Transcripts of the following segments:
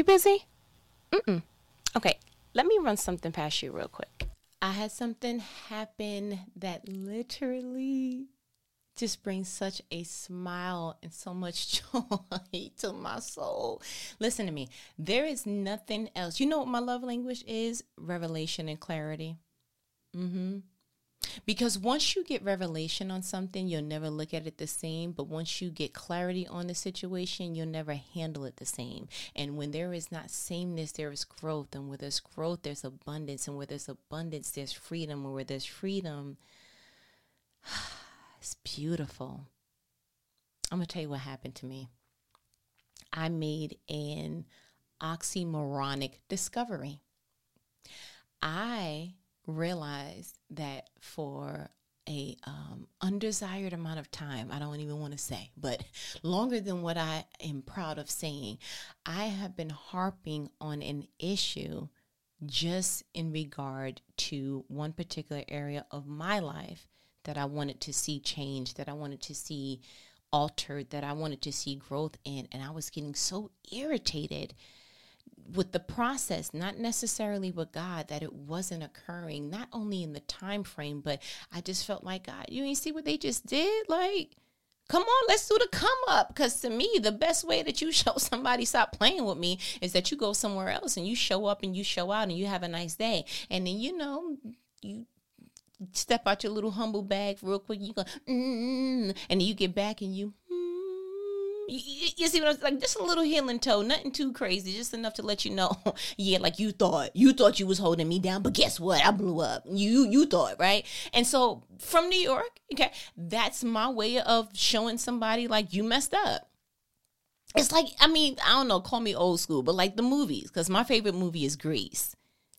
You busy? Mm-mm. Okay, let me run something past you real quick. I had something happen that literally just brings such a smile and so much joy to my soul. Listen to me. There is nothing else. You know what my love language is? Revelation and clarity. Mm-hmm. Because once you get revelation on something, you'll never look at it the same. But once you get clarity on the situation, you'll never handle it the same. And when there is not sameness, there is growth. And where there's growth, there's abundance. And where there's abundance, there's freedom. And where there's freedom, it's beautiful. I'm going to tell you what happened to me. I made an oxymoronic discovery. I realized that for a um, undesired amount of time i don't even want to say but longer than what i am proud of saying i have been harping on an issue just in regard to one particular area of my life that i wanted to see change that i wanted to see altered that i wanted to see growth in and i was getting so irritated with the process not necessarily with god that it wasn't occurring not only in the time frame but i just felt like god you ain't see what they just did? Like come on let's do the come up. Because to me the best way that you show somebody stop playing with me is that you go somewhere else and you show up and you show out and you have a nice day. And then you know you step out your little humble bag real quick you go mm, and then you get back and you you, you see what I'm like? Just a little healing toe, nothing too crazy, just enough to let you know. yeah, like you thought, you thought you was holding me down, but guess what? I blew up. You you thought right, and so from New York, okay, that's my way of showing somebody like you messed up. It's like I mean I don't know, call me old school, but like the movies, because my favorite movie is Grease.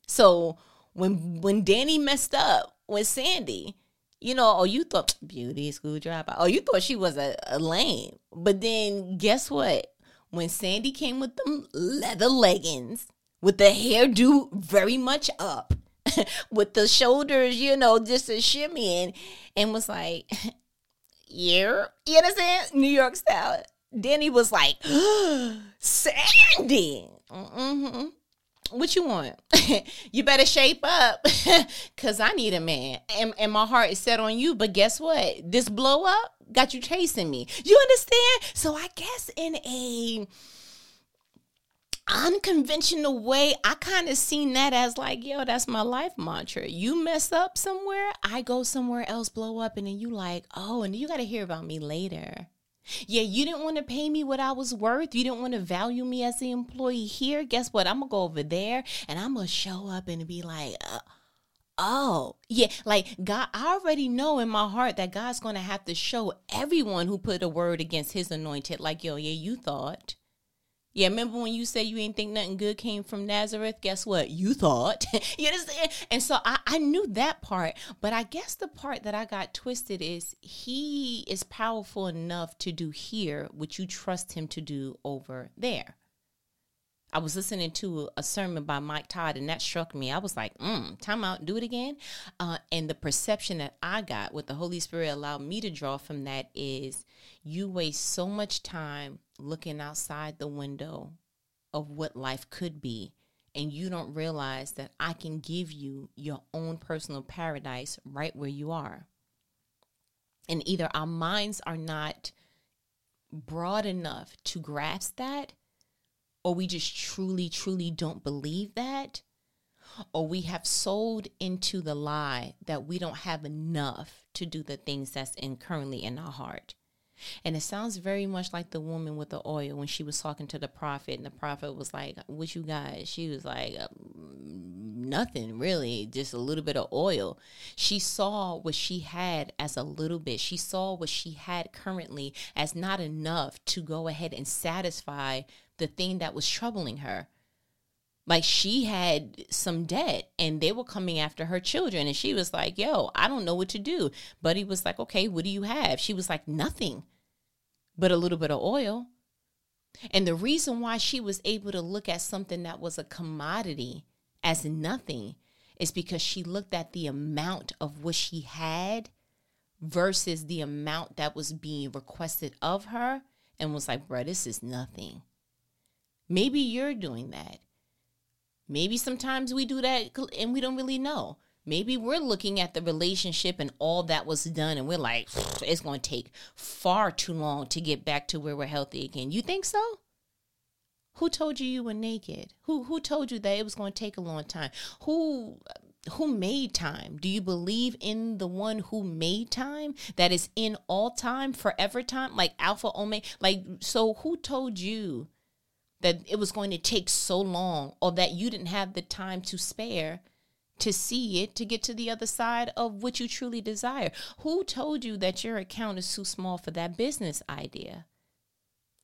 So when when Danny messed up with Sandy, you know, oh, you thought beauty school dropout. Oh, you thought she was a, a lame. But then guess what? When Sandy came with them leather leggings, with the hairdo very much up, with the shoulders, you know, just a shimmying, and was like, yeah, you understand? New York style. Danny was like, Sandy. Mm-hmm what you want? you better shape up because I need a man. And, and my heart is set on you. But guess what? This blow up got you chasing me. You understand? So I guess in a unconventional way, I kind of seen that as like, yo, that's my life mantra. You mess up somewhere, I go somewhere else, blow up, and then you like, oh, and you got to hear about me later. Yeah, you didn't want to pay me what I was worth. You didn't want to value me as an employee here. Guess what? I'm going to go over there and I'm going to show up and be like, uh, oh, yeah. Like, God, I already know in my heart that God's going to have to show everyone who put a word against his anointed, like, yo, yeah, you thought. Yeah, remember when you said you ain't think nothing good came from Nazareth? Guess what? You thought. you understand? And so I, I knew that part. But I guess the part that I got twisted is he is powerful enough to do here what you trust him to do over there. I was listening to a sermon by Mike Todd, and that struck me. I was like, mm, time out, do it again. Uh, and the perception that I got, what the Holy Spirit allowed me to draw from that is you waste so much time looking outside the window of what life could be, and you don't realize that I can give you your own personal paradise right where you are. And either our minds are not broad enough to grasp that or we just truly, truly don't believe that, or we have sold into the lie that we don't have enough to do the things that's in currently in our heart. And it sounds very much like the woman with the oil when she was talking to the prophet, and the prophet was like, What you got? She was like, um, Nothing really, just a little bit of oil. She saw what she had as a little bit. She saw what she had currently as not enough to go ahead and satisfy the thing that was troubling her. Like she had some debt and they were coming after her children. And she was like, Yo, I don't know what to do. Buddy was like, Okay, what do you have? She was like, Nothing but a little bit of oil. And the reason why she was able to look at something that was a commodity as nothing is because she looked at the amount of what she had versus the amount that was being requested of her and was like, bro, this is nothing Maybe you're doing that. Maybe sometimes we do that and we don't really know. Maybe we're looking at the relationship and all that was done, and we're like, it's going to take far too long to get back to where we're healthy again. You think so? Who told you you were naked? Who who told you that it was going to take a long time? Who who made time? Do you believe in the one who made time that is in all time, forever time, like Alpha Omega? Like, so who told you that it was going to take so long or that you didn't have the time to spare to see it to get to the other side of what you truly desire? Who told you that your account is too small for that business idea?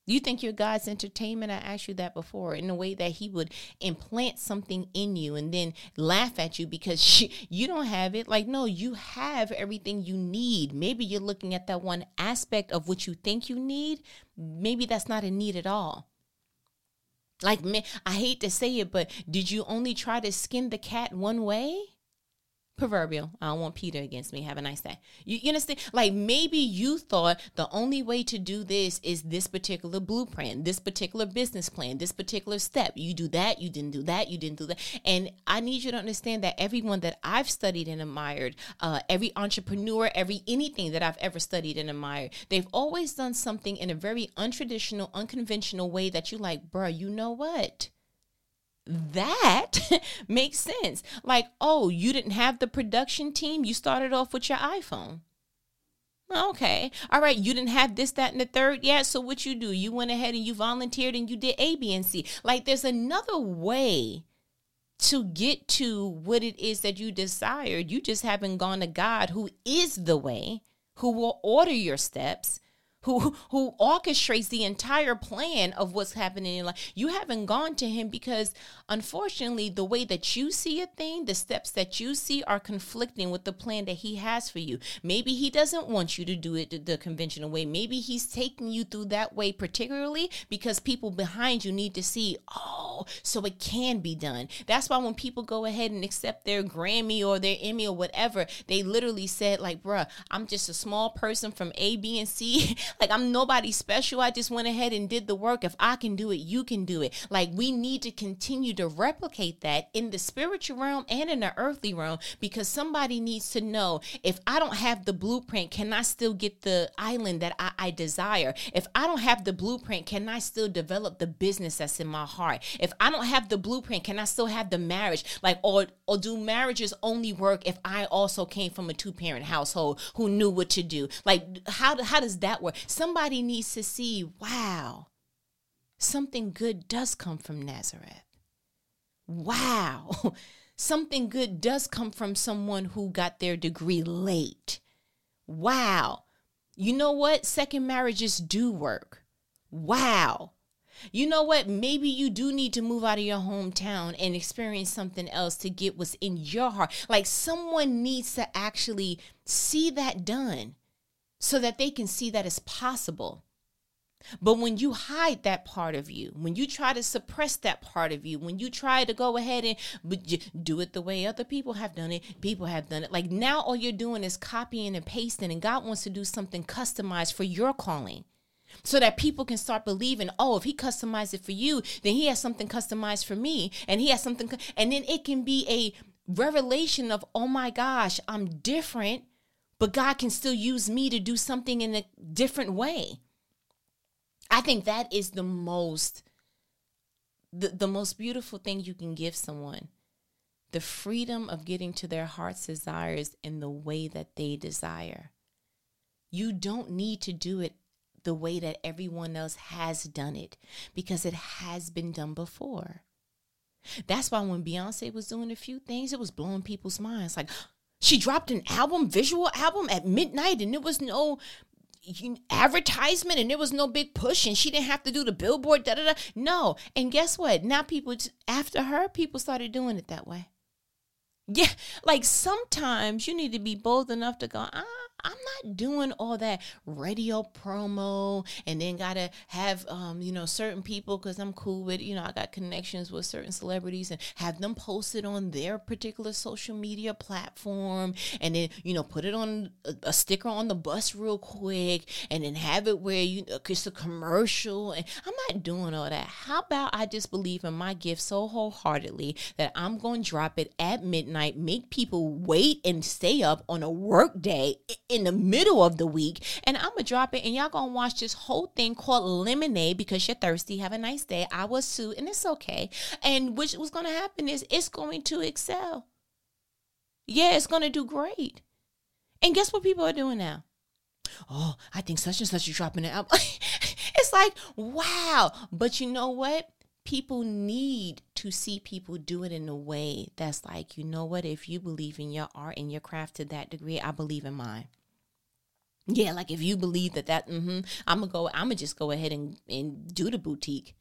You think you're God's entertainment? I asked you that before in a way that He would implant something in you and then laugh at you because you don't have it. Like, no, you have everything you need. Maybe you're looking at that one aspect of what you think you need. Maybe that's not a need at all. Like, I hate to say it, but did you only try to skin the cat one way? Proverbial. I don't want PETA against me. Have a nice day. You, you, understand? Like maybe you thought the only way to do this is this particular blueprint, this particular business plan, this particular step. You do that, you didn't do that, you didn't do that. And I need you to understand that everyone that I've studied and admired, uh, every entrepreneur, every anything that I've ever studied and admired, they've always done something in a very untraditional, unconventional way that you like, bruh, you know what? That makes sense. Like, oh, you didn't have the production team, you started off with your iPhone. Okay. All right. You didn't have this, that, and the third yet. So what you do? You went ahead and you volunteered and you did A, B, and C. Like there's another way to get to what it is that you desired. You just haven't gone to God, who is the way, who will order your steps, who who orchestrates the entire plan of what's happening in life. You haven't gone to him because unfortunately the way that you see a thing, the steps that you see are conflicting with the plan that he has for you. Maybe he doesn't want you to do it the conventional way. Maybe he's taking you through that way particularly because people behind you need to see, oh, so it can be done. That's why when people go ahead and accept their Grammy or their Emmy or whatever, they literally said like, "Bruh, I'm just a small person from A, B, and C." Like I'm nobody special. I just went ahead and did the work. If I can do it, you can do it. Like we need to continue to replicate that in the spiritual realm and in the earthly realm because somebody needs to know if I don't have the blueprint, can I still get the island that I, I desire? If I don't have the blueprint, can I still develop the business that's in my heart? If I don't have the blueprint, can I still have the marriage? Like, or or do marriages only work if I also came from a two parent household who knew what to do? Like, how how does that work? Somebody needs to see, wow, something good does come from Nazareth. Wow, something good does come from someone who got their degree late. Wow. You know what? Second marriages do work. Wow. You know what? Maybe you do need to move out of your hometown and experience something else to get what's in your heart. Like someone needs to actually see that done so that they can see that it's possible. But when you hide that part of you, when you try to suppress that part of you, when you try to go ahead and do it the way other people have done it, people have done it. Like now, all you're doing is copying and pasting, and God wants to do something customized for your calling so that people can start believing, oh, if he customized it for you, then he has something customized for me, and he has something, and then it can be a revelation of, oh my gosh, I'm different but God can still use me to do something in a different way. I think that is the most the, the most beautiful thing you can give someone. The freedom of getting to their heart's desires in the way that they desire. You don't need to do it the way that everyone else has done it because it has been done before. That's why when Beyonce was doing a few things, it was blowing people's minds. Like, she dropped an album, visual album at midnight, and there was no advertisement and there was no big push and she didn't have to do the billboard da da da. No. And guess what? Now people after her people started doing it that way Yeah, like sometimes you need to be bold enough to go, ah, I'm not doing all that radio promo and then gotta have um, you know, certain people because I'm cool with, you know, I got connections with certain celebrities and have them posted on their particular social media platform and then, you know, put it on a, a sticker on the bus real quick and then have it where you know it's a commercial and I'm not doing all that. How about I just believe in my gift so wholeheartedly that I'm gonna drop it at midnight, make people wait and stay up on a work day in the middle of the week and I'm gonna drop it and y'all gonna watch this whole thing called Lemonade because you're thirsty. Have a nice day. I was too, and it's okay. And which was gonna happen is it's going to excel. Yeah, it's gonna do great. And guess what people are doing now? Oh, I think such and such is dropping it out. it's like, wow. But you know what? people need to see people do it in a way that's like, you know what, if you believe in your art and your craft to that degree, I believe in mine. Yeah, like if you believe that that mm-hmm, I'm gonna go, I'm gonna just go ahead and, and do the boutique.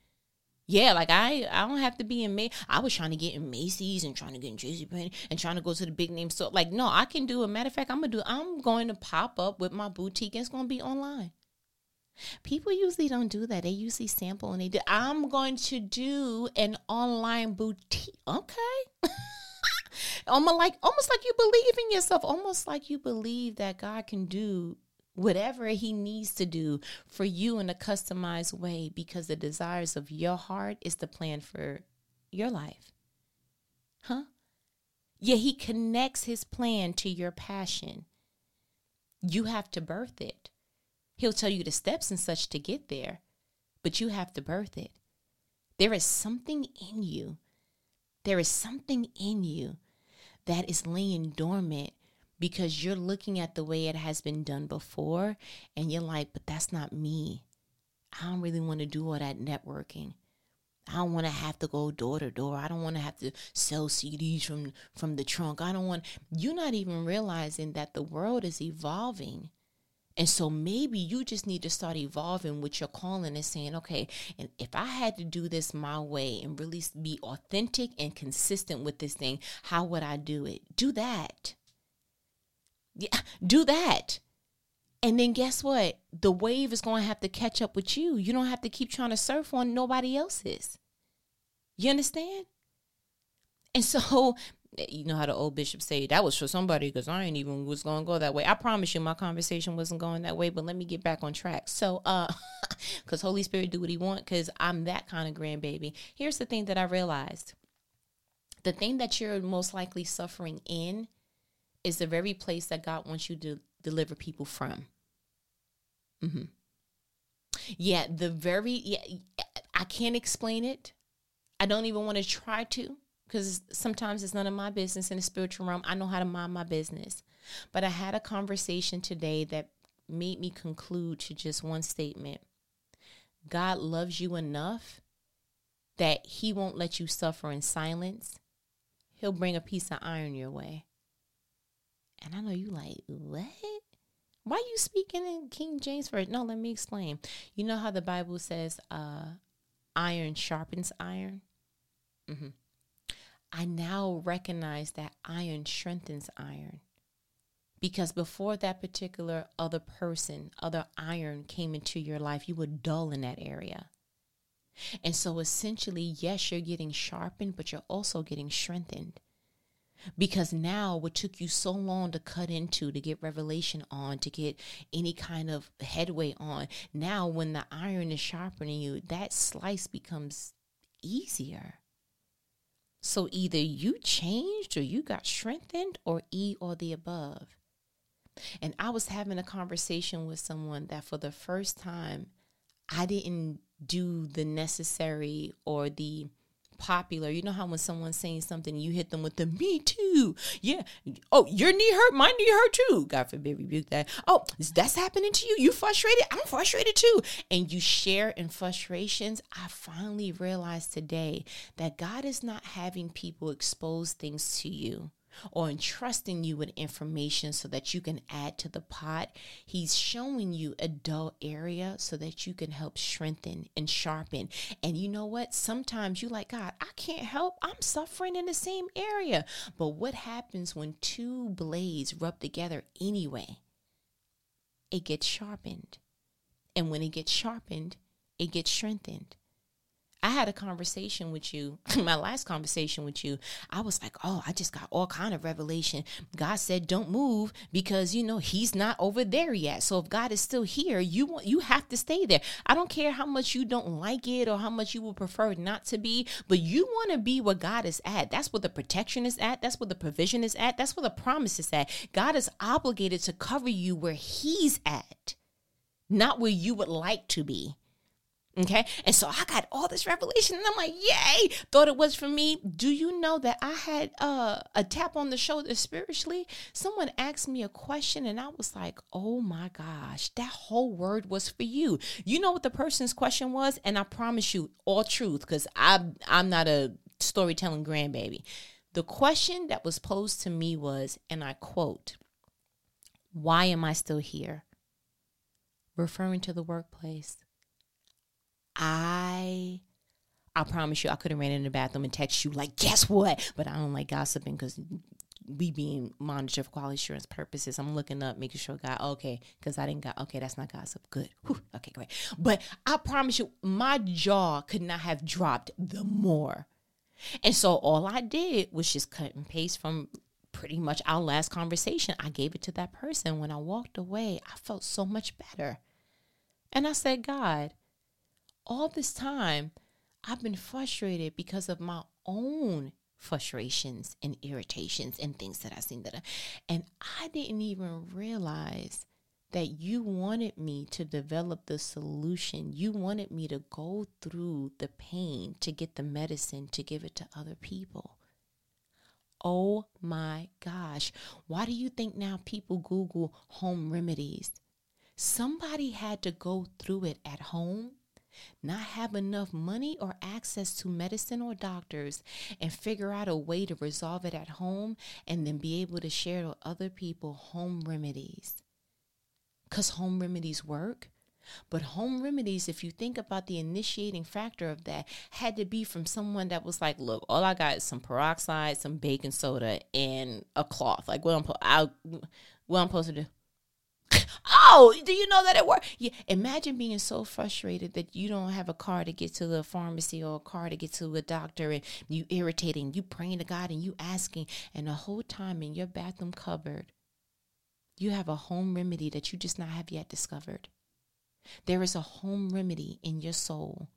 Yeah, like I I don't have to be in May. I was trying to get in Macy's and trying to get in JCPenney and trying to go to the big name store. Like, no, I can do a matter of fact, I'm gonna do I'm going to pop up with my boutique it's gonna be online. People usually don't do that. They usually sample and they do. I'm going to do an online boutique. Okay. almost like almost like you believe in yourself. Almost like you believe that God can do whatever he needs to do for you in a customized way because the desires of your heart is the plan for your life. Huh? Yeah, he connects his plan to your passion. You have to birth it. He'll tell you the steps and such to get there, but you have to birth it. There is something in you. There is something in you that is laying dormant because you're looking at the way it has been done before and you're like, but that's not me. I don't really want to do all that networking. I don't want to have to go door to door. I don't want to have to sell CDs from from the trunk. I don't want you're not even realizing that the world is evolving. And so maybe you just need to start evolving with your calling and saying, okay, and if I had to do this my way and really be authentic and consistent with this thing, how would I do it? Do that. Yeah, do that. And then guess what? The wave is going to have to catch up with you. You don't have to keep trying to surf on nobody else's. You understand? And so, you know how the old bishop say that was for somebody because I ain't even was going to go that way. I promise you, my conversation wasn't going that way. But let me get back on track. So, uh, because Holy Spirit do what He want, because I'm that kind of grandbaby. Here's the thing that I realized: the thing that you're most likely suffering in is the very place that God wants you to deliver people from. Mm-hmm. Yeah, the very yeah, I can't explain it. I don't even want to try to because sometimes it's none of my business in the spiritual realm. I know how to mind my business. But I had a conversation today that made me conclude to just one statement. God loves you enough that he won't let you suffer in silence. He'll bring a piece of iron your way. And I know you like, what? Why you speaking in King James first? No, let me explain. You know how the Bible says uh, iron sharpens iron? Mm-hmm. I now recognize that iron strengthens iron. Because before that particular other person, other iron came into your life, you were dull in that area. And so essentially, yes, you're getting sharpened, but you're also getting strengthened. Because now, what took you so long to cut into, to get revelation on, to get any kind of headway on, now when the iron is sharpening you, that slice becomes easier. So either you changed or you got strengthened, or E or the above. And I was having a conversation with someone that for the first time, I didn't do the necessary or the popular. You know how when someone's saying something, you hit them with the "me too." Yeah. Oh, your knee hurt. My knee hurt too. God forbid, rebuke that. Oh, that's happening to you. You frustrated. I'm frustrated too. And you share in frustrations. I finally realized today that God is not having people expose things to you or entrusting you with information so that you can add to the pot. He's showing you a dull area so that you can help strengthen and sharpen. And you know what? Sometimes you like, God, I can't help. I'm suffering in the same area. But what happens when two blades rub together anyway? It gets sharpened. And when it gets sharpened, it gets strengthened. I had a conversation with you, my last conversation with you. I was like, "Oh, I just got all kind of revelation. God said don't move because you know he's not over there yet. So if God is still here, you want you have to stay there. I don't care how much you don't like it or how much you would prefer not to be, but you want to be where God is at. That's where the protection is at. That's where the provision is at. That's where the promise is at. God is obligated to cover you where he's at, not where you would like to be. Okay. And so I got all this revelation and I'm like, yay, thought it was for me. Do you know that I had uh, a tap on the shoulder spiritually? Someone asked me a question and I was like, oh my gosh, that whole word was for you. You know what the person's question was? And I promise you all truth because I'm, I'm not a storytelling grandbaby. The question that was posed to me was, and I quote, why am I still here? Referring to the workplace. I I promise you I could have ran in the bathroom and text you like, guess what? But I don't like gossiping because we being monitored for quality assurance purposes. I'm looking up, making sure God, okay, because I didn't got, okay, that's not gossip. Good. Whew, okay, great. But I promise you, my jaw could not have dropped the more. And so all I did was just cut and paste from pretty much our last conversation. I gave it to that person. When I walked away, I felt so much better. And I said, God, all this time, I've been frustrated because of my own frustrations and irritations and things that I've seen that, I, and I didn't even realize that you wanted me to develop the solution. You wanted me to go through the pain to get the medicine to give it to other people. Oh my gosh. Why do you think now people Google home remedies? Somebody had to go through it at home not have enough money or access to medicine or doctors, and figure out a way to resolve it at home and then be able to share with other people home remedies. Because home remedies work. But home remedies, if you think about the initiating factor of that, had to be from someone that was like, "Look, all I got is some peroxide, some baking soda, and a cloth. Like, what I'm, I, what I'm supposed to do? Oh, do you know that it worked? Yeah. Imagine being so frustrated that you don't have a car to get to the pharmacy or a car to get to a doctor and you irritating, you praying to God and you asking, and the whole time in your bathroom cupboard, you have a home remedy that you just not have yet discovered. There is a home remedy in your soul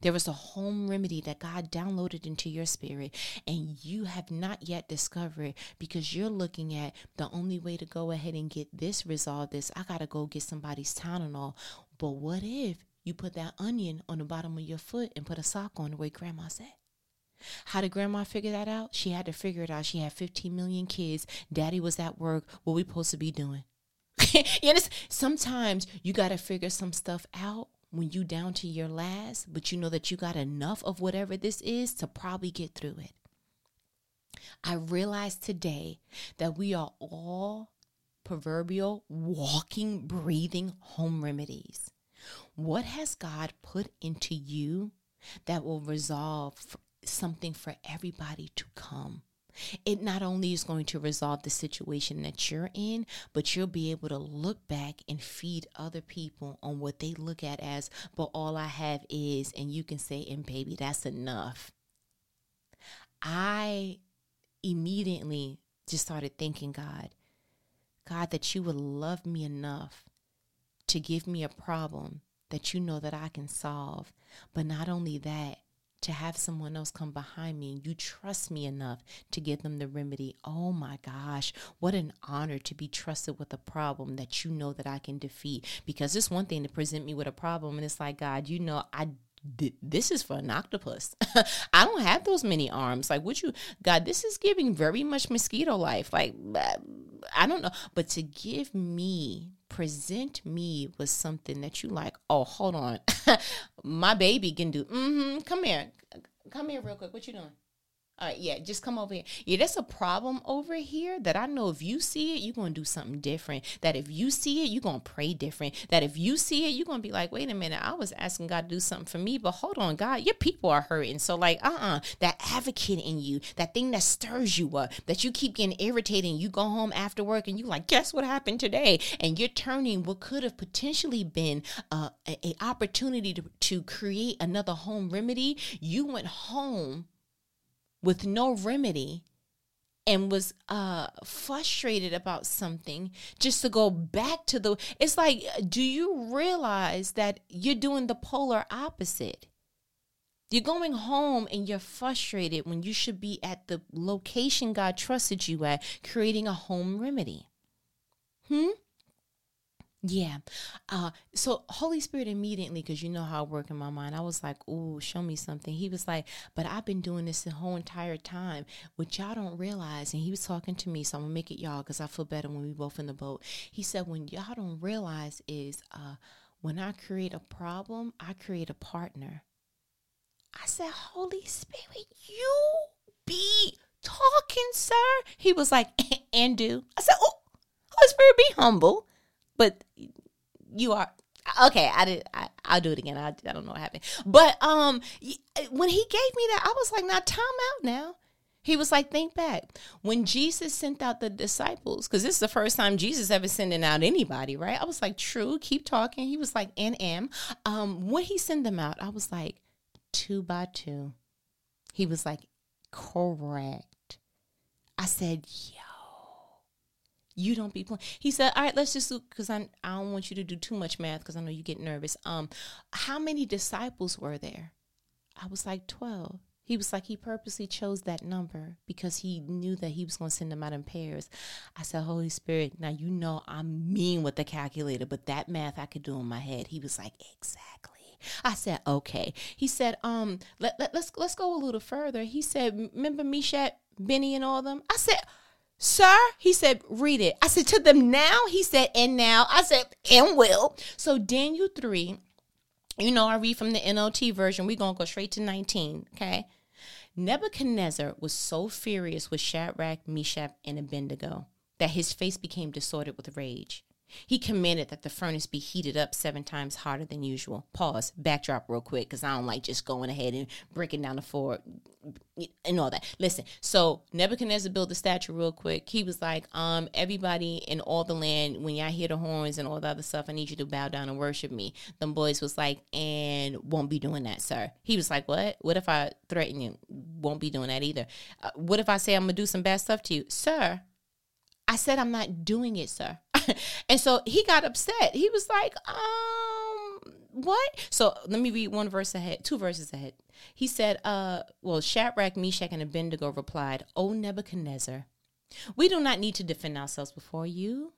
there is a home remedy that God downloaded into your spirit, and you have not yet discovered because you're looking at the only way to go ahead and get this resolved is I got to go get somebody's Tylenol. But what if you put that onion on the bottom of your foot and put a sock on the way grandma said? How did grandma figure that out? She had to figure it out. She had 15 million kids. Daddy was at work. What we supposed to be doing? you know, sometimes you got to figure some stuff out when you down to your last, but you know that you got enough of whatever this is to probably get through it. I realized today that we are all proverbial walking, breathing home remedies. What has God put into you that will resolve something for everybody to come? It not only is going to resolve the situation that you're in, but you'll be able to look back and feed other people on what they look at as, but all I have is, and you can say, and baby, that's enough. I immediately just started thinking, God, God, that you would love me enough to give me a problem that you know that I can solve. But not only that, to have someone else come behind me and you trust me enough to give them the remedy. Oh my gosh, what an honor to be trusted with a problem that you know that I can defeat. Because it's one thing to present me with a problem and it's like, God, you know, I this is for an octopus. I don't have those many arms. Like, would you, God, this is giving very much mosquito life. Like, I don't know. But to give me, present me with something that you like, oh, hold on. My baby can do, mm-hmm, come here. Come here real quick. What you doing? All right, yeah, just come over here. Yeah, there's a problem over here that I know if you see it, you're going to do something different. That if you see it, you're going to pray different. That if you see it, you're going to be like, wait a minute, I was asking God to do something for me, but hold on, God, your people are hurting. So, like, uh uh-uh, uh that advocate in you, that thing that stirs you up, that you keep getting irritated and you go home after work and you're like, guess what happened today? And you're turning what could have potentially been uh, a, a opportunity to, to create another home remedy. You went home with no remedy and was uh frustrated about something just to go back to the it's like do you realize that you're doing the polar opposite? You're going home and you're frustrated when you should be at the location God trusted you at creating a home remedy. Hmm yeah. Uh so Holy Spirit immediately, because you know how I work in my mind, I was like, "Ooh, show me something." He was like, "But I've been doing this the whole entire time, which y'all don't realize." And he was talking to me, so I'm gonna make it y'all because I feel better when we both in the boat. He said, "When y'all don't realize is uh when I create a problem, I create a partner." I said, "Holy Spirit, you be talking, sir." He was like, "And do." I said, "Oh, Holy Spirit, be humble." but you are okay i did I, i'll do it again. I, I don't know what happened. But um when he gave me that i was like now time out now. He was like think back. When jesus sent out the disciples because this is the first time jesus ever sending out anybody right? I was like true keep talking. He was like and am. Um when he sent them out i was like two by two. He was like correct. I said yeah you don't be playing. He said, "All right, let's just do because I I don't want you to do too much math because I know you get nervous. Um, how many disciples were there? I was like twelve. He was like he purposely chose that number because he knew that he was going to send them out in pairs. I said, Holy Spirit, now you know I'm mean with the calculator, but that math I could do in my head. He was like, exactly. I said, okay. He said, um, let, let, let's let's go a little further. He said, remember Meshach, Benny, and all them? I said, Sir, he said, read it. I said, to them now? He said, and now. I said, and will. So Daniel 3, you know, I read from the NLT version. We're going to go straight to 19, okay? Nebuchadnezzar was so furious with Shadrach, Meshach, and Abednego that his face became distorted with rage. He commanded that the furnace be heated up seven times hotter than usual. Pause, backdrop real quick, because I don't like just going ahead and breaking down the floor and all that. Listen, so Nebuchadnezzar built the statue real quick. He was like, um, everybody in all the land, when y'all hear the horns and all the other stuff, I need you to bow down and worship me. Them boys was like, and won't be doing that, sir. He was like, what? What if I threaten you? Won't be doing that either. Uh, what if I say I'm gonna do some bad stuff to you, sir? I said I'm not doing it, sir. and so he got upset. He was like, um, what? So let me read one verse ahead, two verses ahead. He said, uh, well, Shadrach, Meshach, and Abednego replied, O Nebuchadnezzar, we do not need to defend ourselves before you.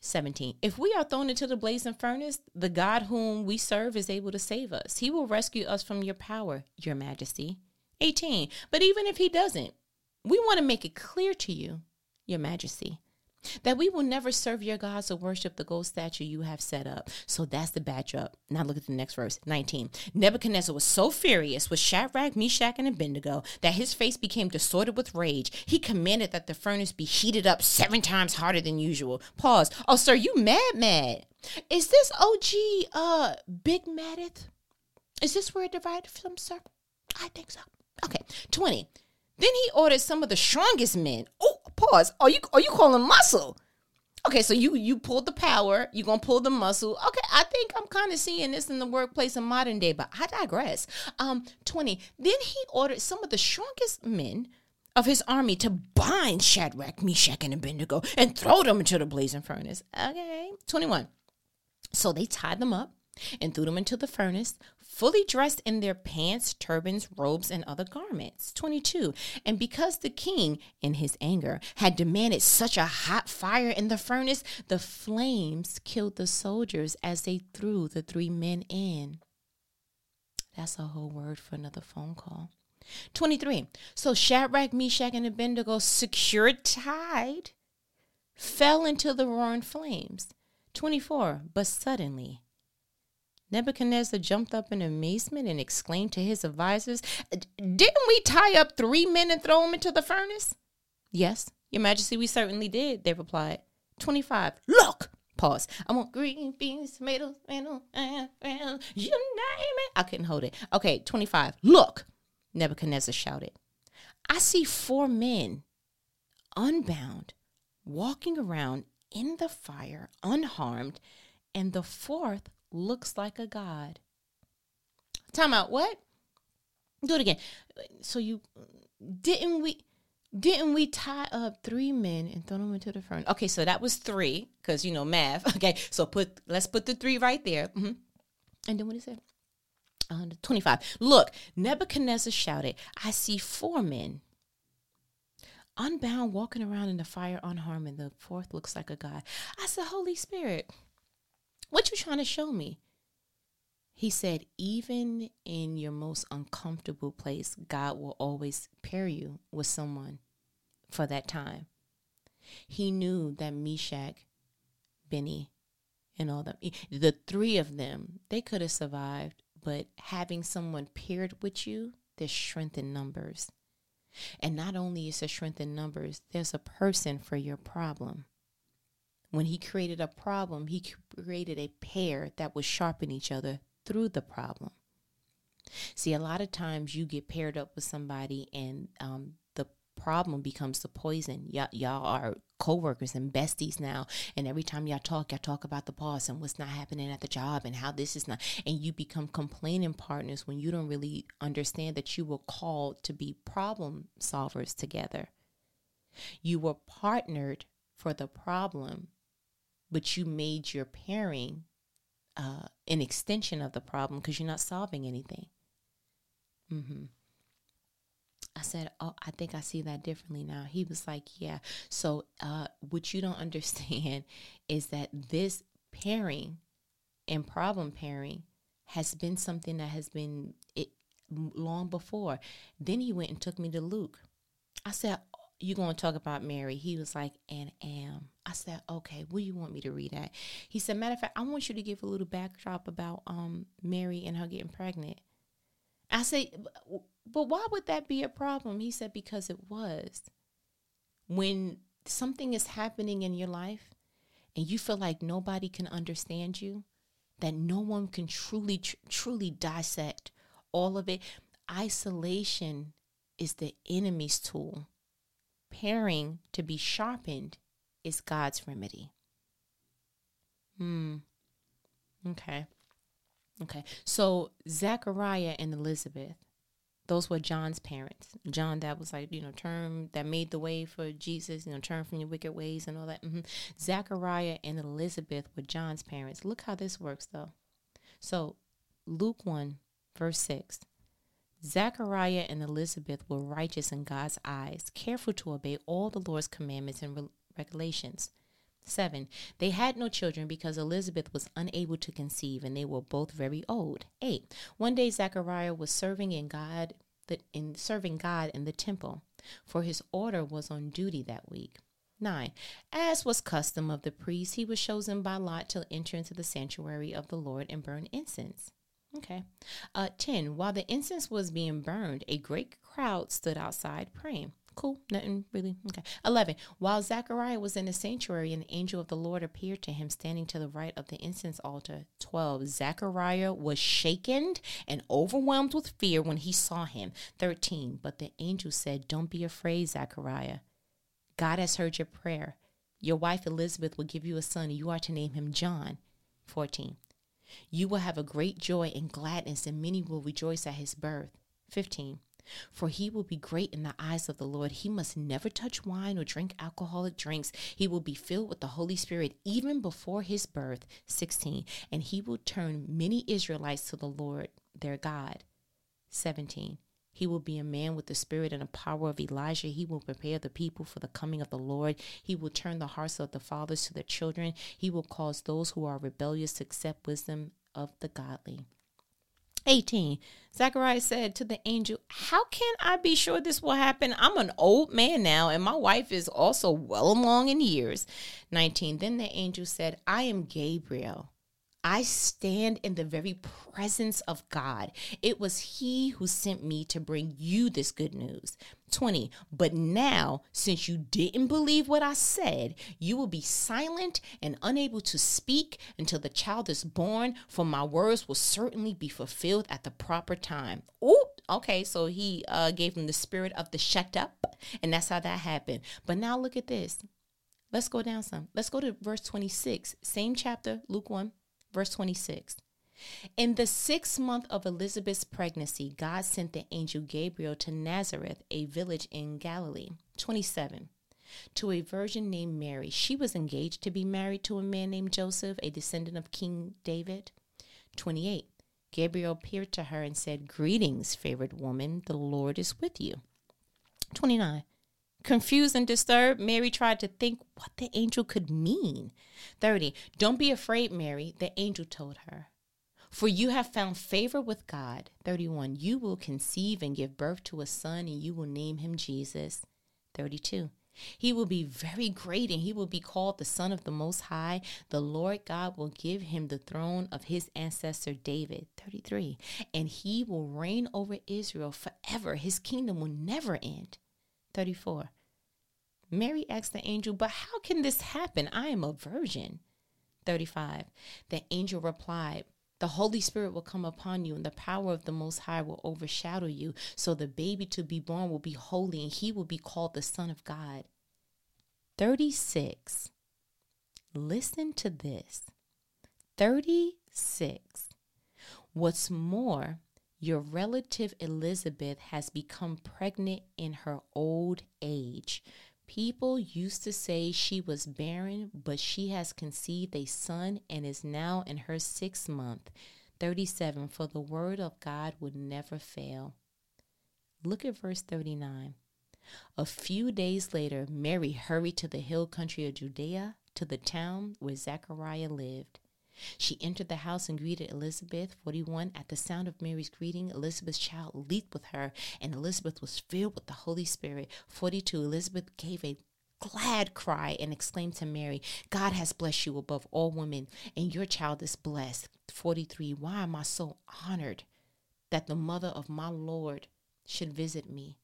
17. If we are thrown into the blazing furnace, the God whom we serve is able to save us. He will rescue us from your power, your majesty. 18. But even if he doesn't, we want to make it clear to you, your majesty, that we will never serve your gods or worship the gold statue you have set up. So that's the backdrop. Now look at the next verse, 19. Nebuchadnezzar was so furious with Shadrach, Meshach, and Abednego that his face became distorted with rage. He commanded that the furnace be heated up seven times harder than usual. Pause. Oh, sir, you mad, mad. Is this OG uh Big Madeth? Is this where it divided from, sir? I think so. Okay. 20. Then he ordered some of the strongest men. Oh, pause. Are you are you calling muscle? Okay, so you you pulled the power, you're gonna pull the muscle. Okay, I think I'm kind of seeing this in the workplace in modern day, but I digress. Um, 20. Then he ordered some of the strongest men of his army to bind Shadrach, Meshach, and Abednego and throw them into the blazing furnace. Okay. 21. So they tied them up and threw them into the furnace, fully dressed in their pants, turbans, robes, and other garments. 22. And because the king, in his anger, had demanded such a hot fire in the furnace, the flames killed the soldiers as they threw the three men in. That's a whole word for another phone call. 23. So Shadrach, Meshach, and Abednego, secured tied, fell into the roaring flames. 24. But suddenly, Nebuchadnezzar jumped up in amazement and exclaimed to his advisors, Didn't we tie up three men and throw them into the furnace? Yes, your majesty, we certainly did, they replied. 25. Look! Pause. I want green beans, tomatoes, tomatoes, you name it. I couldn't hold it. Okay, 25. Look! Nebuchadnezzar shouted. I see four men, unbound, walking around in the fire, unharmed, and the fourth looks like a god. Time out. What? Do it again. So you didn't we didn't we tie up three men and throw them into the furnace? Okay, so that was three because you know math. Okay, so put let's put the three right there. Mm-hmm. And then what is it? Uh, 25. Look, Nebuchadnezzar shouted, I see four men unbound, walking around in the fire unharmed, and the fourth looks like a god. I said, Holy Spirit, what you trying to show me? He said, even in your most uncomfortable place, God will always pair you with someone for that time. He knew that Meshach, Benny, and all them, the three of them, they could have survived, but having someone paired with you, there's strength in numbers. And not only is there strength in numbers, there's a person for your problem. When he created a problem, he created a pair that would sharpen each other through the problem. See, a lot of times you get paired up with somebody and um, the problem becomes the poison. Y- y'all are co-workers and besties now and every time y'all talk y'all talk about the boss and what's not happening at the job and how this is not and you become complaining partners when you don't really understand that you were called to be problem solvers together you were partnered for the problem but you made your pairing uh, an extension of the problem because you're not solving anything. Mm-hmm. I said, Oh, I think I see that differently now. He was like, Yeah. So, uh, what you don't understand is that this pairing and problem pairing has been something that has been it long before. Then he went and took me to Luke. I said, you going to talk about Mary? He was like, and am. I said, okay, what do you want me to read at? He said, matter of fact, I want you to give a little backdrop about um Mary and her getting pregnant. I said, but why would that be a problem? He said, because it was. When something is happening in your life and you feel like nobody can understand you, that no one can truly, tr- truly dissect all of it, isolation is the enemy's tool pairing to be sharpened is God's remedy. Hmm. Okay. Okay. So Zachariah and Elizabeth, those were John's parents. John that was like, you know, term that made the way for Jesus, you know, turn from your wicked ways and all that. Mm-hmm. Zachariah and Elizabeth were John's parents. Look how this works though. So Luke 1, verse 6. Zachariah and Elizabeth were righteous in God's eyes, careful to obey all the Lord's commandments and re- regulations. 7. They had no children because Elizabeth was unable to conceive and they were both very old. 8. One day Zachariah was serving in God in serving God in the temple, for his order was on duty that week. 9. As was custom of the priests, he was chosen by lot to enter into the sanctuary of the Lord and burn incense. Okay. Uh, 10. While the incense was being burned, a great crowd stood outside praying. Cool. Nothing really. Okay. 11. While Zechariah was in the sanctuary, an angel of the Lord appeared to him standing to the right of the incense altar. 12. Zechariah was shaken and overwhelmed with fear when he saw him. 13. But the angel said, Don't be afraid, Zechariah. God has heard your prayer. Your wife Elizabeth will give you a son, and you are to name him John. 14. You will have a great joy and gladness, and many will rejoice at his birth. 15. For he will be great in the eyes of the Lord. He must never touch wine or drink alcoholic drinks. He will be filled with the Holy Spirit even before his birth. 16. And he will turn many Israelites to the Lord their God. 17. He will be a man with the spirit and the power of Elijah. He will prepare the people for the coming of the Lord. He will turn the hearts of the fathers to their children. He will cause those who are rebellious to accept wisdom of the godly. 18. Zacharias said to the angel, How can I be sure this will happen? I'm an old man now, and my wife is also well along in years. 19. Then the angel said, I am Gabriel. I stand in the very presence of God. It was He who sent me to bring you this good news. 20. But now, since you didn't believe what I said, you will be silent and unable to speak until the child is born, for my words will certainly be fulfilled at the proper time. Oh, okay. So he uh, gave him the spirit of the shut up, and that's how that happened. But now look at this. Let's go down some. Let's go to verse 26, same chapter, Luke 1. Verse 26. In the sixth month of Elizabeth's pregnancy, God sent the angel Gabriel to Nazareth, a village in Galilee. 27. To a virgin named Mary. She was engaged to be married to a man named Joseph, a descendant of King David. 28. Gabriel appeared to her and said, Greetings, favored woman, the Lord is with you. 29. Confused and disturbed, Mary tried to think what the angel could mean. 30. Don't be afraid, Mary, the angel told her. For you have found favor with God. 31. You will conceive and give birth to a son, and you will name him Jesus. 32. He will be very great, and he will be called the Son of the Most High. The Lord God will give him the throne of his ancestor David. 33. And he will reign over Israel forever. His kingdom will never end. 34. Mary asked the angel, But how can this happen? I am a virgin. 35. The angel replied, The Holy Spirit will come upon you, and the power of the Most High will overshadow you. So the baby to be born will be holy, and he will be called the Son of God. 36. Listen to this. 36. What's more, your relative Elizabeth has become pregnant in her old age. People used to say she was barren, but she has conceived a son and is now in her sixth month. 37 For the word of God would never fail. Look at verse 39. A few days later, Mary hurried to the hill country of Judea, to the town where Zechariah lived. She entered the house and greeted Elizabeth. 41. At the sound of Mary's greeting, Elizabeth's child leaped with her, and Elizabeth was filled with the Holy Spirit. 42. Elizabeth gave a glad cry and exclaimed to Mary, God has blessed you above all women, and your child is blessed. 43. Why am I so honored that the mother of my Lord should visit me?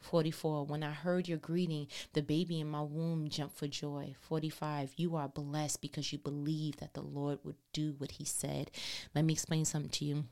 44. When I heard your greeting, the baby in my womb jumped for joy. 45. You are blessed because you believe that the Lord would do what he said. Let me explain something to you.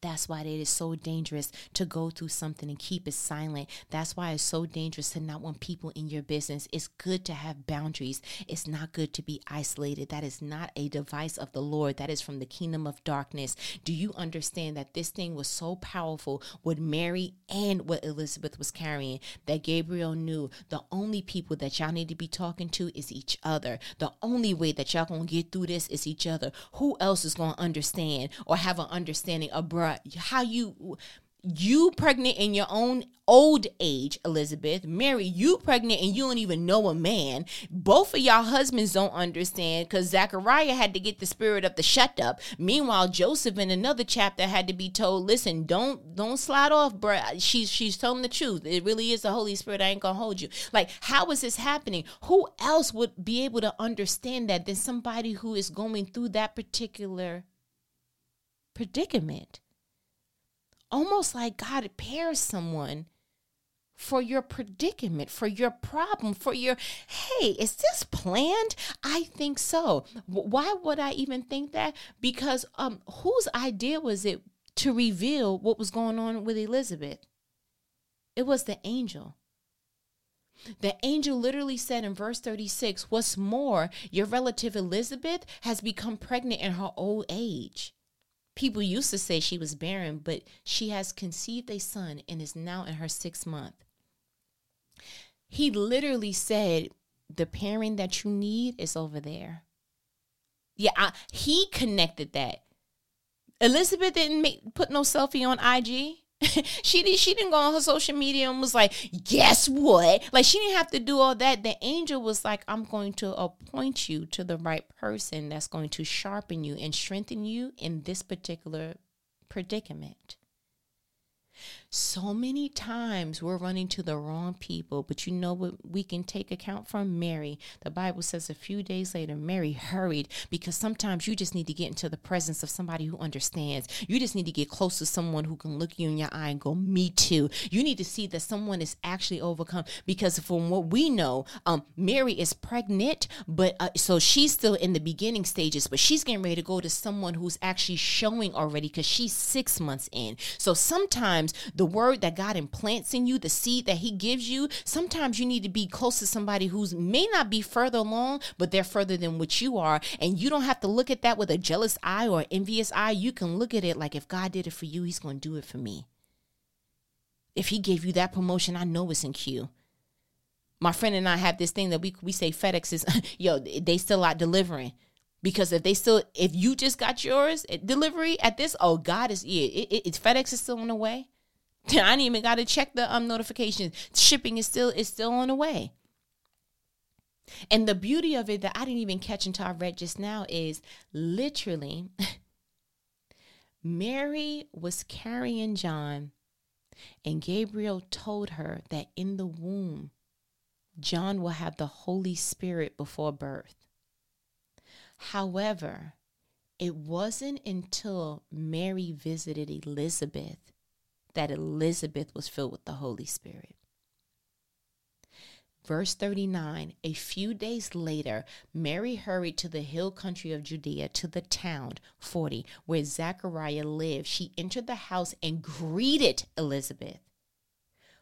That's why it is so dangerous to go through something and keep it silent. That's why it's so dangerous to not want people in your business. It's good to have boundaries. It's not good to be isolated. That is not a device of the Lord. That is from the kingdom of darkness. Do you understand that this thing was so powerful, what Mary and what Elizabeth was carrying, that Gabriel knew the only people that y'all need to be talking to is each other. The only way that y'all gonna get through this is each other. Who else is gonna understand or have an understanding how you you pregnant in your own old age, Elizabeth. Mary, you pregnant and you don't even know a man. Both of y'all husbands don't understand because Zachariah had to get the spirit of the shut up. Meanwhile, Joseph in another chapter had to be told, listen, don't don't slide off, bro. She's she's telling the truth. It really is the Holy Spirit. I ain't gonna hold you. Like, how is this happening? Who else would be able to understand that than somebody who is going through that particular predicament? Almost like God pairs someone for your predicament, for your problem, for your, hey, is this planned? I think so. Why would I even think that? Because um, whose idea was it to reveal what was going on with Elizabeth? It was the angel. The angel literally said in verse 36 What's more, your relative Elizabeth has become pregnant in her old age. People used to say she was barren, but she has conceived a son and is now in her sixth month. He literally said, The pairing that you need is over there. Yeah, I, he connected that. Elizabeth didn't make, put no selfie on IG. she did she didn't go on her social media and was like, guess what? Like she didn't have to do all that. The angel was like, I'm going to appoint you to the right person that's going to sharpen you and strengthen you in this particular predicament. So many times we're running to the wrong people, but you know what we can take account from Mary. The Bible says a few days later, Mary hurried because sometimes you just need to get into the presence of somebody who understands. You just need to get close to someone who can look you in your eye and go, Me too. You need to see that someone is actually overcome because from what we know, um, Mary is pregnant, but uh, so she's still in the beginning stages, but she's getting ready to go to someone who's actually showing already because she's six months in. So sometimes the word that God implants in you, the seed that He gives you, sometimes you need to be close to somebody who's may not be further along, but they're further than what you are. And you don't have to look at that with a jealous eye or envious eye. You can look at it like if God did it for you, He's going to do it for me. If He gave you that promotion, I know it's in queue my friend and I have this thing that we we say FedEx is yo they still out delivering because if they still if you just got yours eh, delivery at this oh God is yeah it, it, it's FedEx is still on the way I didn't even got to check the um notifications. Shipping is still is still on the way. And the beauty of it that I didn't even catch until I read just now is literally Mary was carrying John, and Gabriel told her that in the womb, John will have the Holy Spirit before birth. However, it wasn't until Mary visited Elizabeth that Elizabeth was filled with the Holy Spirit. Verse 39 A few days later, Mary hurried to the hill country of Judea to the town 40 where Zachariah lived. She entered the house and greeted Elizabeth.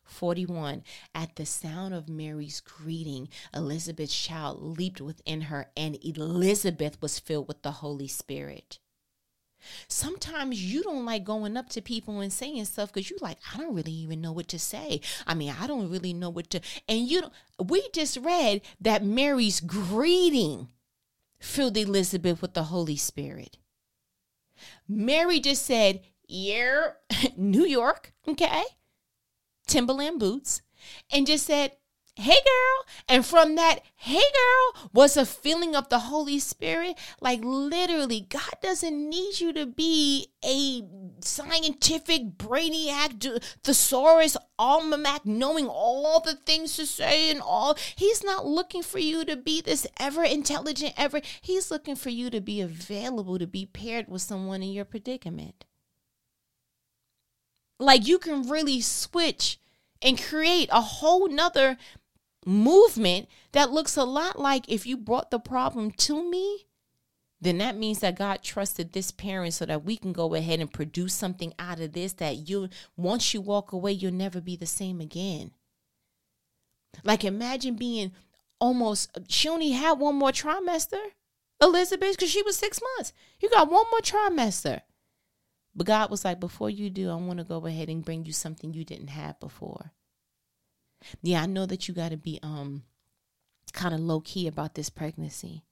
41 At the sound of Mary's greeting, Elizabeth's child leaped within her, and Elizabeth was filled with the Holy Spirit. Sometimes you don't like going up to people and saying stuff because you like, I don't really even know what to say. I mean, I don't really know what to. And you don't. We just read that Mary's greeting filled Elizabeth with the Holy Spirit. Mary just said, "Yeah, New York, okay, Timberland boots," and just said, hey girl. And from that, hey girl, was a feeling of the Holy Spirit. Like literally, God doesn't need you to be a scientific brainiac, thesaurus, almanac, knowing all the things to say and all. He's not looking for you to be this ever intelligent, ever. He's looking for you to be available to be paired with someone in your predicament. Like you can really switch and create a whole nother movement that looks a lot like if you brought the problem to me, then that means that God trusted this parent so that we can go ahead and produce something out of this that you once you walk away, you'll never be the same again. Like imagine being almost she only had one more trimester, Elizabeth, because she was six months. You got one more trimester. But God was like, before you do, I want to go ahead and bring you something you didn't have before. Yeah, I know that you got to be um kind of low key about this pregnancy.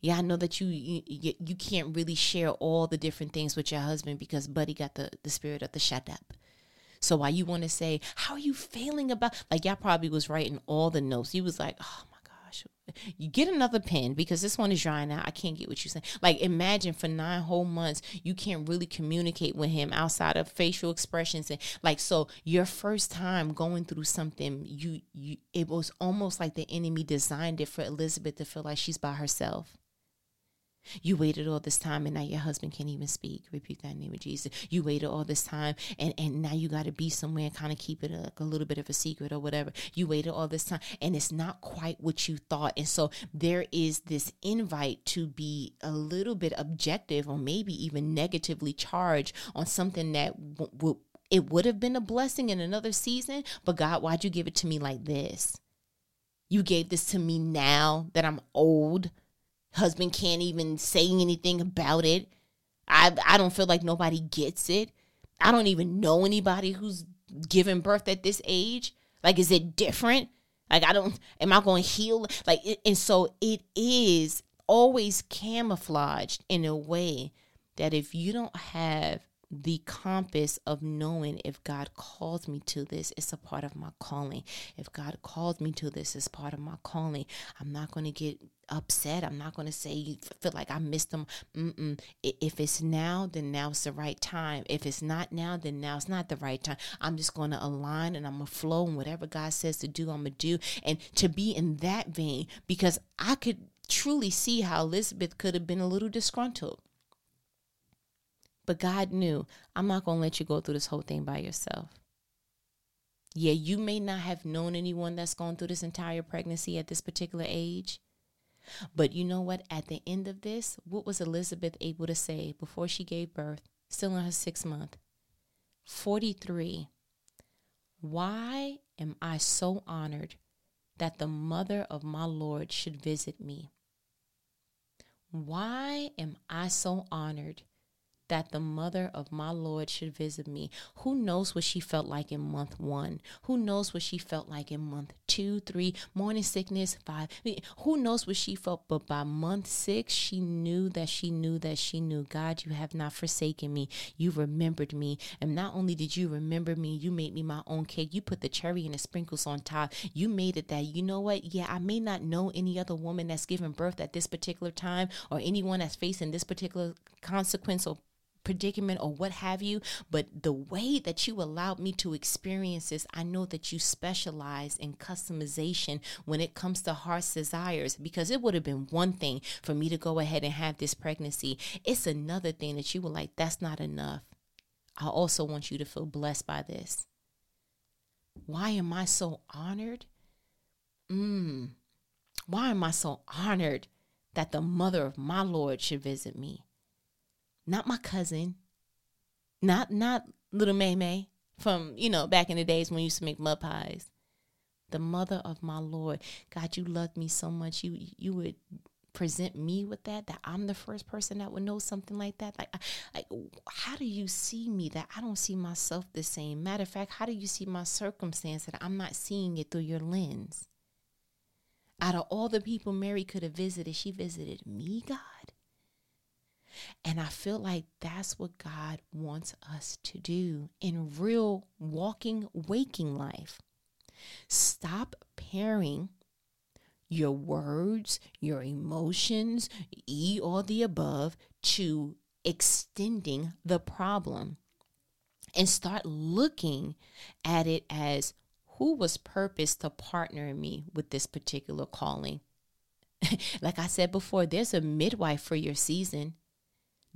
Yeah, I know that you, you you can't really share all the different things with your husband because Buddy got the the spirit of the shut up. So why you want to say, how are you feeling about like y'all probably was writing all the notes. He was like, oh you get another pen because this one is drying out. I can't get what you're saying. Like imagine for nine whole months you can't really communicate with him outside of facial expressions and like so your first time going through something you you it was almost like the enemy designed it for Elizabeth to feel like she's by herself. You waited all this time and now your husband can't even speak. Repeat that name of Jesus. You waited all this time and, and now you got to be somewhere and kind of keep it a, a little bit of a secret or whatever. You waited all this time and it's not quite what you thought. And so there is this invite to be a little bit objective or maybe even negatively charged on something that w- w- it would have been a blessing in another season. But God, why'd you give it to me like this? You gave this to me now that I'm old husband can't even say anything about it. I I don't feel like nobody gets it. I don't even know anybody who's given birth at this age. Like, is it different? Like, I don't. Am I going to heal? Like, and so it is always camouflaged in a way that if you don't have the compass of knowing if God calls me to this, it's a part of my calling. If God calls me to this, it's part of my calling. I'm not going to get upset. I'm not going to say you feel like I missed them. Mm-mm. If it's now, then now's the right time. If it's not now, then now's not the right time. I'm just going to align and I'm going to flow and whatever God says to do, I'm going to do. And to be in that vein, because I could truly see how Elizabeth could have been a little disgruntled but God knew, I'm not going to let you go through this whole thing by yourself. Yeah, you may not have known anyone that's gone through this entire pregnancy at this particular age. But you know what? At the end of this, what was Elizabeth able to say before she gave birth, still in her sixth month? 43. Why am I so honored that the mother of my Lord should visit me? Why am I so honored that the mother of my Lord should visit me. Who knows what she felt like in month one? Who knows what she felt like in month two, three, morning sickness, five? Who knows what she felt? But by month six, she knew that she knew that she knew, God, you have not forsaken me. You remembered me. And not only did you remember me, you made me my own cake. You put the cherry and the sprinkles on top. You made it that, you know what? Yeah, I may not know any other woman that's given birth at this particular time or anyone that's facing this particular consequence or predicament or what have you, but the way that you allowed me to experience this, I know that you specialize in customization when it comes to heart's desires because it would have been one thing for me to go ahead and have this pregnancy. It's another thing that you were like, that's not enough. I also want you to feel blessed by this. Why am I so honored? Mm. Why am I so honored that the mother of my Lord should visit me? Not my cousin, not not little May May from you know back in the days when we used to make mud pies. The mother of my Lord, God, you loved me so much. You you would present me with that that I'm the first person that would know something like that. Like, like how do you see me that I don't see myself the same? Matter of fact, how do you see my circumstance that I'm not seeing it through your lens? Out of all the people Mary could have visited, she visited me, God. And I feel like that's what God wants us to do in real walking, waking life. Stop pairing your words, your emotions, E or the above, to extending the problem and start looking at it as who was purposed to partner me with this particular calling. like I said before, there's a midwife for your season.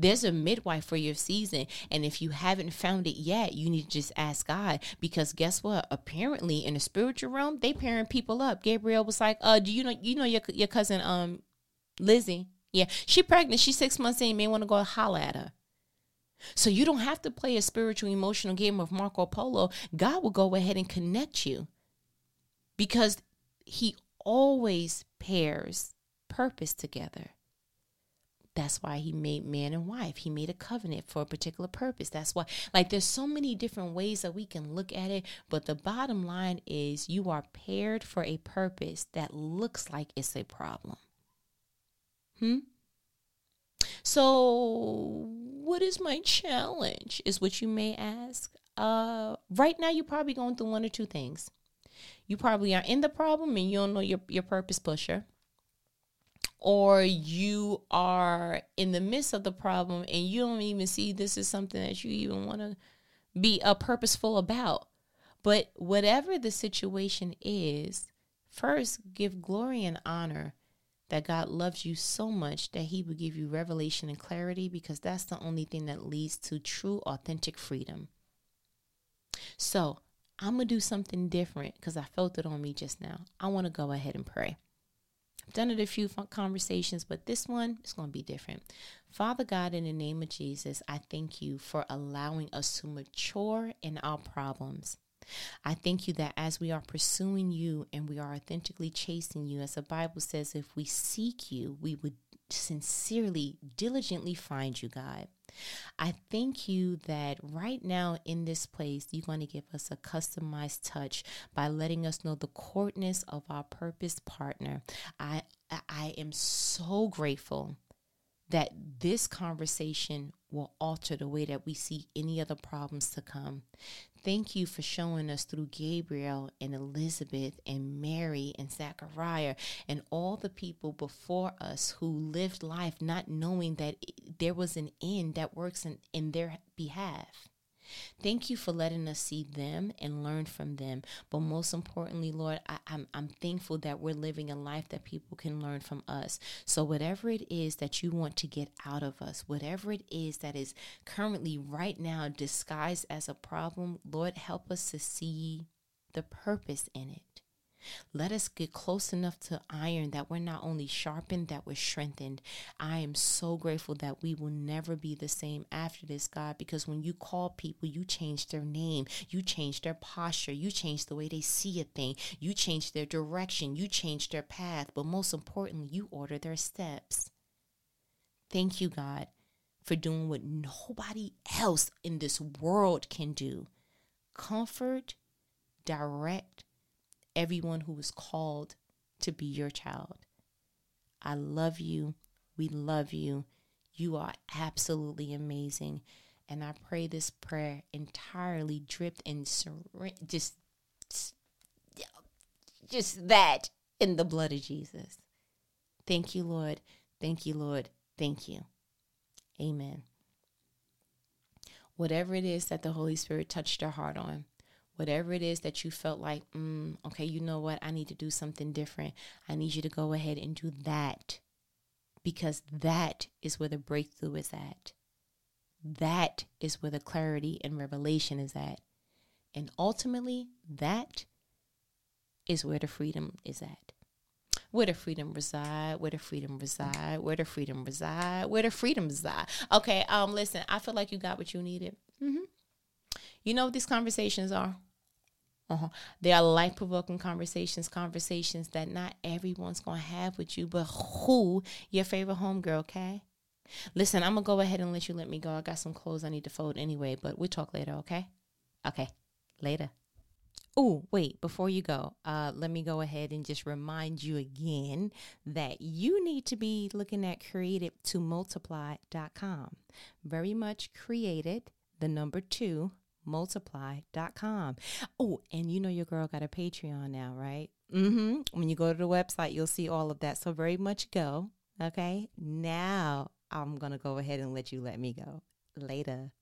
There's a midwife for your season. And if you haven't found it yet, you need to just ask God. Because guess what? Apparently in the spiritual realm, they pairing people up. Gabriel was like, uh, do you know you know your your cousin um Lizzie? Yeah, she pregnant. She's six months in. You may want to go holler at her. So you don't have to play a spiritual emotional game of Marco Polo. God will go ahead and connect you. Because he always pairs purpose together. That's why he made man and wife. He made a covenant for a particular purpose. That's why, like, there's so many different ways that we can look at it. But the bottom line is you are paired for a purpose that looks like it's a problem. Hmm? So, what is my challenge? Is what you may ask. Uh, right now, you're probably going through one or two things. You probably are in the problem and you don't know your, your purpose pusher or you are in the midst of the problem and you don't even see this is something that you even want to be a purposeful about. But whatever the situation is, first give glory and honor that God loves you so much that He would give you revelation and clarity because that's the only thing that leads to true, authentic freedom. So, I'm going to do something different because I felt it on me just now. I want to go ahead and pray done it a few conversations, but this one is going to be different. Father God, in the name of Jesus, I thank you for allowing us to mature in our problems. I thank you that as we are pursuing you and we are authentically chasing you, as the Bible says, if we seek you, we would sincerely, diligently find you, God. I thank you that right now in this place, you're going to give us a customized touch by letting us know the courtness of our purpose partner. I I am so grateful that this conversation will alter the way that we see any other problems to come. Thank you for showing us through Gabriel and Elizabeth and Mary and Zachariah and all the people before us who lived life not knowing that there was an end that works in, in their behalf. Thank you for letting us see them and learn from them. But most importantly, Lord, I, am I'm, I'm thankful that we're living a life that people can learn from us. So, whatever it is that you want to get out of us, whatever it is that is currently right now disguised as a problem, Lord, help us to see the purpose in it. Let us get close enough to iron that we're not only sharpened, that we're strengthened. I am so grateful that we will never be the same after this, God, because when you call people, you change their name, you change their posture, you change the way they see a thing, you change their direction, you change their path, but most importantly, you order their steps. Thank you, God, for doing what nobody else in this world can do comfort, direct, everyone who is called to be your child. I love you. We love you. You are absolutely amazing. And I pray this prayer entirely dripped in sur- just, just that in the blood of Jesus. Thank you, Lord. Thank you, Lord. Thank you. Amen. Whatever it is that the Holy Spirit touched your heart on, whatever it is that you felt like, mm, okay, you know what? I need to do something different. I need you to go ahead and do that because that is where the breakthrough is at. That is where the clarity and revelation is at. And ultimately, that is where the freedom is at. Where the freedom reside, where the freedom reside, where the freedom reside, where the freedom reside. Okay, um, listen, I feel like you got what you needed. Mm-hmm. You know what these conversations are? Uh-huh. They are life provoking conversations, conversations that not everyone's going to have with you, but who your favorite homegirl, okay? Listen, I'm going to go ahead and let you let me go. I got some clothes I need to fold anyway, but we'll talk later, okay? Okay, later. Oh, wait, before you go, uh, let me go ahead and just remind you again that you need to be looking at created2multiply.com. Very much created, the number two, multiply.com. Oh, and you know your girl got a Patreon now, right? Mm-hmm. When you go to the website, you'll see all of that. So very much go. Okay. Now I'm gonna go ahead and let you let me go. Later.